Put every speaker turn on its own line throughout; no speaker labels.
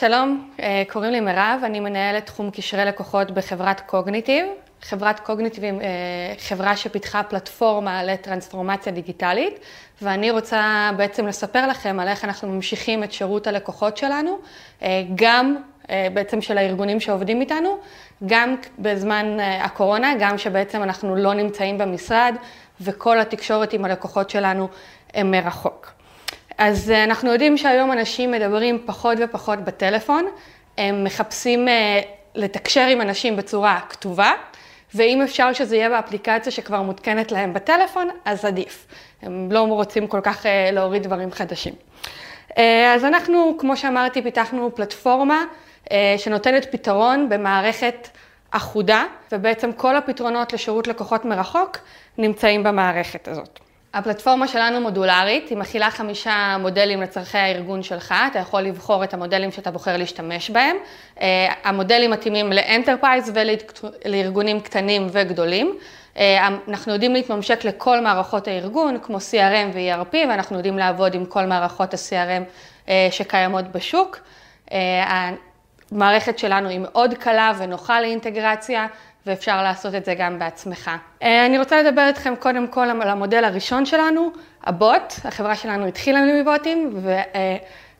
שלום, אה, קוראים לי מירב, אני מנהלת תחום קשרי לקוחות בחברת קוגניטיב. חברת קוגניטיב היא אה, חברה שפיתחה פלטפורמה לטרנספורמציה דיגיטלית, ואני רוצה בעצם לספר לכם על איך אנחנו ממשיכים את שירות הלקוחות שלנו, אה, גם בעצם של הארגונים שעובדים איתנו, גם בזמן הקורונה, גם שבעצם אנחנו לא נמצאים במשרד, וכל התקשורת עם הלקוחות שלנו הם מרחוק. אז אה, אנחנו יודעים שהיום אנשים מדברים פחות ופחות בטלפון, הם מחפשים אה, לתקשר עם אנשים בצורה כתובה, ואם אפשר שזה יהיה באפליקציה שכבר מותקנת להם בטלפון, אז עדיף. הם לא רוצים כל כך אה, להוריד דברים חדשים. אז אנחנו, כמו שאמרתי, פיתחנו פלטפורמה שנותנת פתרון במערכת אחודה, ובעצם כל הפתרונות לשירות לקוחות מרחוק נמצאים במערכת הזאת. הפלטפורמה שלנו מודולרית, היא מכילה חמישה מודלים לצורכי הארגון שלך, אתה יכול לבחור את המודלים שאתה בוחר להשתמש בהם. אה, המודלים מתאימים ל enterprise ולארגונים קטנים וגדולים. אה, אנחנו יודעים להתממשק לכל מערכות הארגון, כמו CRM ו-ERP, ואנחנו יודעים לעבוד עם כל מערכות ה-CRM אה, שקיימות בשוק. המערכת שלנו היא מאוד קלה ונוחה לאינטגרציה, ואפשר לעשות את זה גם בעצמך. אה, אני רוצה לדבר איתכם קודם כל על המודל הראשון שלנו, הבוט. החברה שלנו התחילה מבוטים,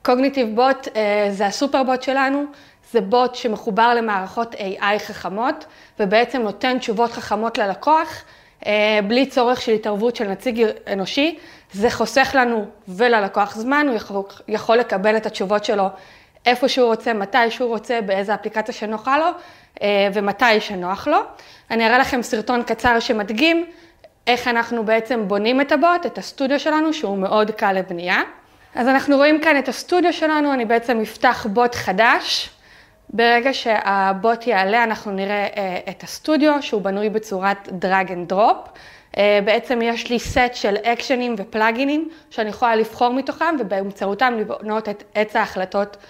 וקוגניטיב בוט אה, זה הסופר בוט שלנו. זה בוט שמחובר למערכות AI חכמות, ובעצם נותן תשובות חכמות ללקוח, אה, בלי צורך של התערבות של נציג אנושי. זה חוסך לנו וללקוח זמן, הוא יכול, יכול לקבל את התשובות שלו איפה שהוא רוצה, מתי שהוא רוצה, באיזה אפליקציה שנוחה לו ומתי שנוח לו. אני אראה לכם סרטון קצר שמדגים איך אנחנו בעצם בונים את הבוט, את הסטודיו שלנו, שהוא מאוד קל לבנייה. אז אנחנו רואים כאן את הסטודיו שלנו, אני בעצם אפתח בוט חדש. ברגע שהבוט יעלה, אנחנו נראה אה, את הסטודיו, שהוא בנוי בצורת drag and drop. בעצם יש לי סט של אקשנים ופלאגינים שאני יכולה לבחור מתוכם ובאמצעותם לבנות את עץ ההחלטות אה,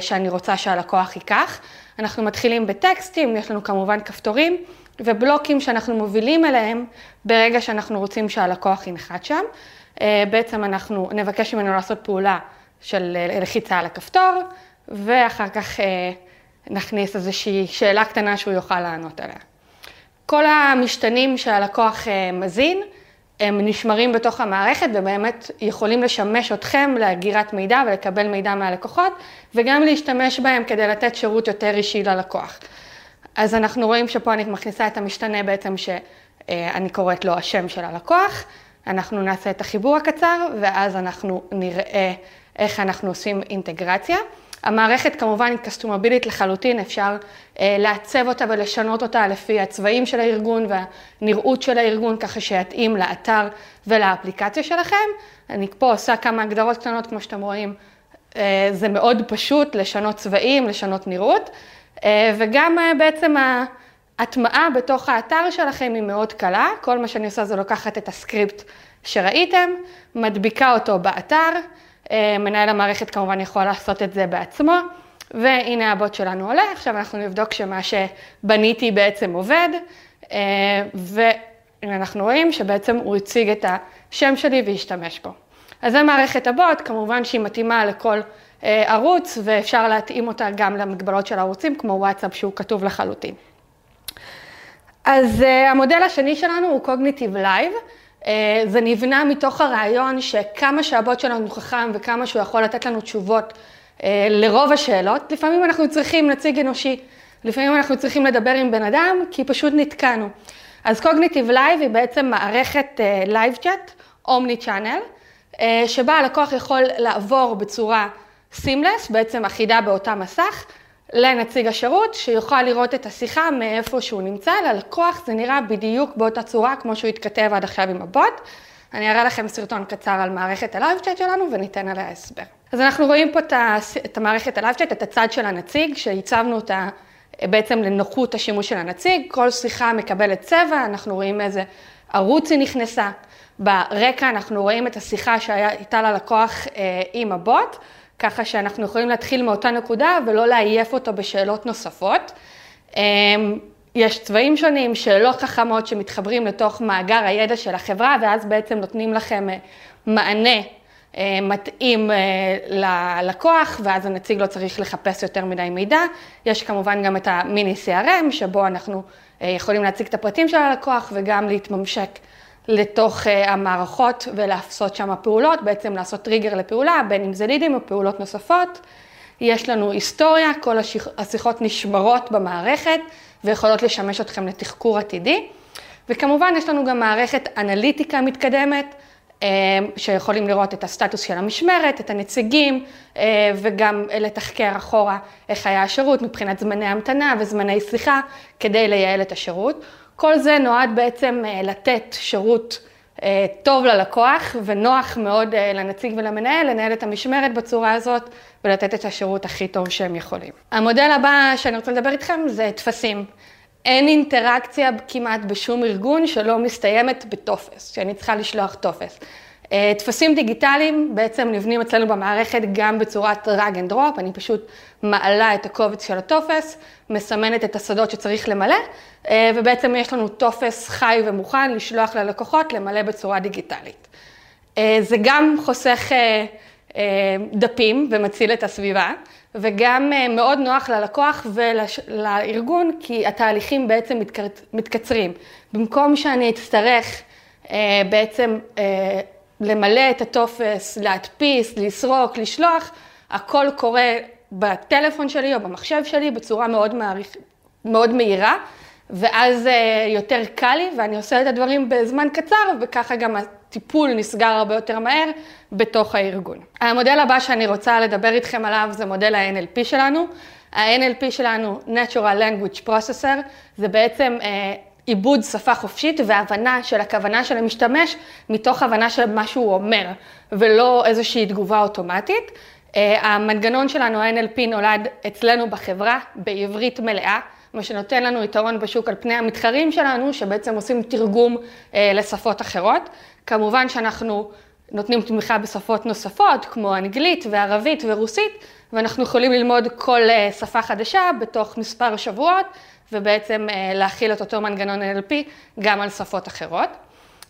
שאני רוצה שהלקוח ייקח. אנחנו מתחילים בטקסטים, יש לנו כמובן כפתורים ובלוקים שאנחנו מובילים אליהם ברגע שאנחנו רוצים שהלקוח ינחת שם. אה, בעצם אנחנו נבקש ממנו לעשות פעולה של אה, לחיצה על הכפתור, ואחר כך נכניס איזושהי שאלה קטנה שהוא יוכל לענות עליה. כל המשתנים שהלקוח מזין, הם נשמרים בתוך המערכת ובאמת יכולים לשמש אתכם לאגירת מידע ולקבל מידע מהלקוחות וגם להשתמש בהם כדי לתת שירות יותר אישי ללקוח. אז אנחנו רואים שפה אני מכניסה את המשתנה בעצם שאני קוראת לו השם של הלקוח, אנחנו נעשה את החיבור הקצר ואז אנחנו נראה איך אנחנו עושים אינטגרציה. המערכת כמובן היא קסטומבילית לחלוטין, אפשר אה, לעצב אותה ולשנות אותה לפי הצבעים של הארגון והנראות של הארגון, ככה שיתאים לאתר ולאפליקציה שלכם. אני פה עושה כמה הגדרות קטנות, כמו שאתם רואים, אה, זה מאוד פשוט לשנות צבעים, לשנות נראות, אה, וגם אה, בעצם ההטמעה בתוך האתר שלכם היא מאוד קלה, כל מה שאני עושה זה לוקחת את הסקריפט שראיתם, מדביקה אותו באתר, מנהל המערכת כמובן יכול לעשות את זה בעצמו, והנה הבוט שלנו עולה, עכשיו אנחנו נבדוק שמה שבניתי בעצם עובד, אה, והנה אנחנו רואים שבעצם הוא הציג את השם שלי והשתמש בו. אז זה מערכת הבוט, כמובן שהיא מתאימה לכל אה, ערוץ ואפשר להתאים אותה גם למגבלות של הערוצים כמו וואטסאפ שהוא כתוב לחלוטין. אז המודל השני שלנו הוא Cognitive Live. אה, זה נבנה מתוך הרעיון שכמה שהבוט שלנו חכם וכמה שהוא יכול לתת לנו תשובות אה, לרוב השאלות, לפעמים אנחנו צריכים נציג אנושי, לפעמים אנחנו צריכים לדבר עם בן אדם כי פשוט נתקענו. אז Coognitive Live היא בעצם מערכת live chat, omni-channel, שבה הלקוח יכול לעבור בצורה seamless, בעצם אחידה באותה מסך, לנציג השירות, שיוכל לראות את השיחה מאיפה שהוא נמצא, ללקוח זה נראה בדיוק באותה צורה כמו שהוא התכתב עד עכשיו עם הבוט. אני אראה לכם סרטון קצר על מערכת ה live chat שלנו וניתן עליה הסבר. אז אנחנו רואים פה את המערכת ה live chat, את הצד של הנציג, שעיצבנו אותה בעצם לנוחות השימוש של הנציג, כל שיחה מקבלת צבע, אנחנו רואים איזה ערוץ היא נכנסה. ברקע אנחנו רואים את השיחה שהייתה ללקוח אה, עם הבוט. ככה שאנחנו יכולים להתחיל מאותה נקודה ולא לעייף אותו בשאלות נוספות. אמ, יש צבעים שונים, שאלות חכמות שמתחברים לתוך מאגר הידע של החברה, ואז בעצם נותנים לכם אה, מענה מתאים ללקוח, ואז הנציג לא צריך לחפש יותר מדי מידע. יש כמובן גם את המיני CRM, שבו אנחנו יכולים להציג את הפרטים של הלקוח וגם להתממשק לתוך המערכות ולעשות שם פעולות, בעצם לעשות טריגר לפעולה, בין אם זה לידים או פעולות נוספות. יש לנו היסטוריה, כל השיחות נשמרות במערכת ויכולות לשמש אתכם לתחקור עתידי. וכמובן יש לנו גם מערכת אנליטיקה מתקדמת, אה, שיכולים לראות את הסטטוס של המשמרת, את הנציגים, אה, וגם לתחקר אחורה איך היה השירות מבחינת זמני המתנה וזמני שיחה, כדי לייעל את השירות. כל זה נועד בעצם אה, לתת שירות טוב ללקוח ונוח מאוד לנציג ולמנהל לנהל את המשמרת בצורה הזאת ולתת את השירות הכי טוב שהם יכולים. המודל הבא שאני רוצה לדבר איתכם זה טפסים. אין אינטראקציה כמעט בשום ארגון שלא מסתיימת בטופס, שאני צריכה לשלוח טופס. אה, טפסים דיגיטליים בעצם נבנים אצלנו במערכת גם בצורת drag and drop, אני פשוט מעלה את הקובץ של הטופס, מסמנת את השדות שצריך למלא, אה, ובעצם יש לנו טופס חי ומוכן לשלוח ללקוחות למלא בצורה דיגיטלית. אה, זה גם חוסך דפים ומציל את הסביבה, וגם מאוד נוח ללקוח ולארגון, כי התהליכים בעצם מתקצרים. במקום שאני אצטרך בעצם למלא את הטופס, להדפיס, לסרוק, לשלוח, הכל קורה בטלפון שלי או במחשב שלי בצורה מאוד, מעריך, מאוד מהירה, ואז אה, יותר קל לי ואני עושה את הדברים בזמן קצר, וככה גם הטיפול נסגר הרבה יותר מהר בתוך הארגון. המודל הבא שאני רוצה לדבר איתכם עליו זה מודל ה-NLP שלנו. ה-NLP שלנו, Natural Language Processor, זה בעצם אה, עיבוד שפה חופשית והבנה של הכוונה של המשתמש מתוך הבנה של מה שהוא אומר, ולא איזושהי תגובה אוטומטית. אה, המנגנון שלנו, ה-NLP, נולד אצלנו בחברה בעברית מלאה, מה שנותן לנו יתרון בשוק על פני המתחרים שלנו, שבעצם עושים תרגום אה, לשפות אחרות. כמובן שאנחנו נותנים תמיכה בשפות נוספות, כמו אנגלית וערבית ורוסית, ואנחנו יכולים ללמוד כל אה, שפה חדשה בתוך מספר שבועות. ובעצם אה, להכיל את אותו מנגנון NLP גם על שפות אחרות.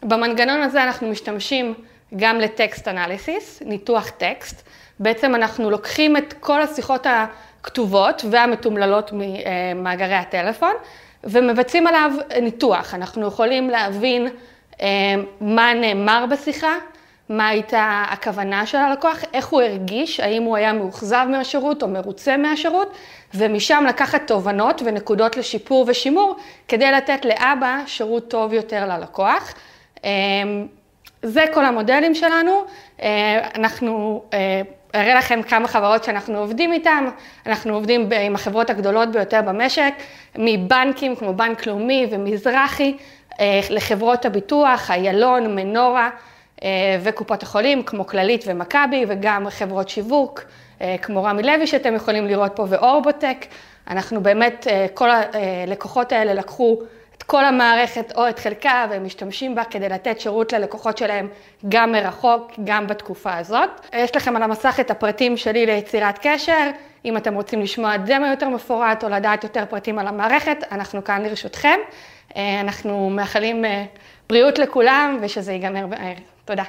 במנגנון הזה אנחנו משתמשים גם לטקסט אנליסיס, ניתוח טקסט. בעצם אנחנו לוקחים את כל השיחות הכתובות והמתומללות ממאגרי הטלפון ומבצעים עליו ניתוח. אנחנו יכולים להבין אה, מה נאמר בשיחה, מה הייתה הכוונה של הלקוח, איך הוא הרגיש, האם הוא היה מאוכזב מהשירות או מרוצה מהשירות, ומשם לקחת תובנות ונקודות לשיפור ושימור, כדי לתת לאבא שירות טוב יותר ללקוח. אמ, זה כל המודלים שלנו. אה, אנחנו אה, אראה לכם כמה חברות שאנחנו עובדים איתן. אנחנו עובדים עם החברות הגדולות ביותר במשק, מבנקים כמו בנק לאומי ומזרחי, אה, לחברות הביטוח, איילון, מנורה. אה, וקופות החולים כמו כללית ומכבי וגם חברות שיווק אה, כמו רמי לוי שאתם יכולים לראות פה ואורבוטק. אנחנו באמת, אה, כל הלקוחות האלה לקחו את כל המערכת או את חלקה והם משתמשים בה כדי לתת שירות ללקוחות שלהם גם מרחוק, גם בתקופה הזאת. יש לכם על המסך את הפרטים שלי ליצירת קשר. אם אתם רוצים לשמוע דמו יותר מפורט או לדעת יותר פרטים על המערכת, אנחנו כאן לרשותכם. אנחנו מאחלים בריאות לכולם ושזה ייגמר מהר. תודה.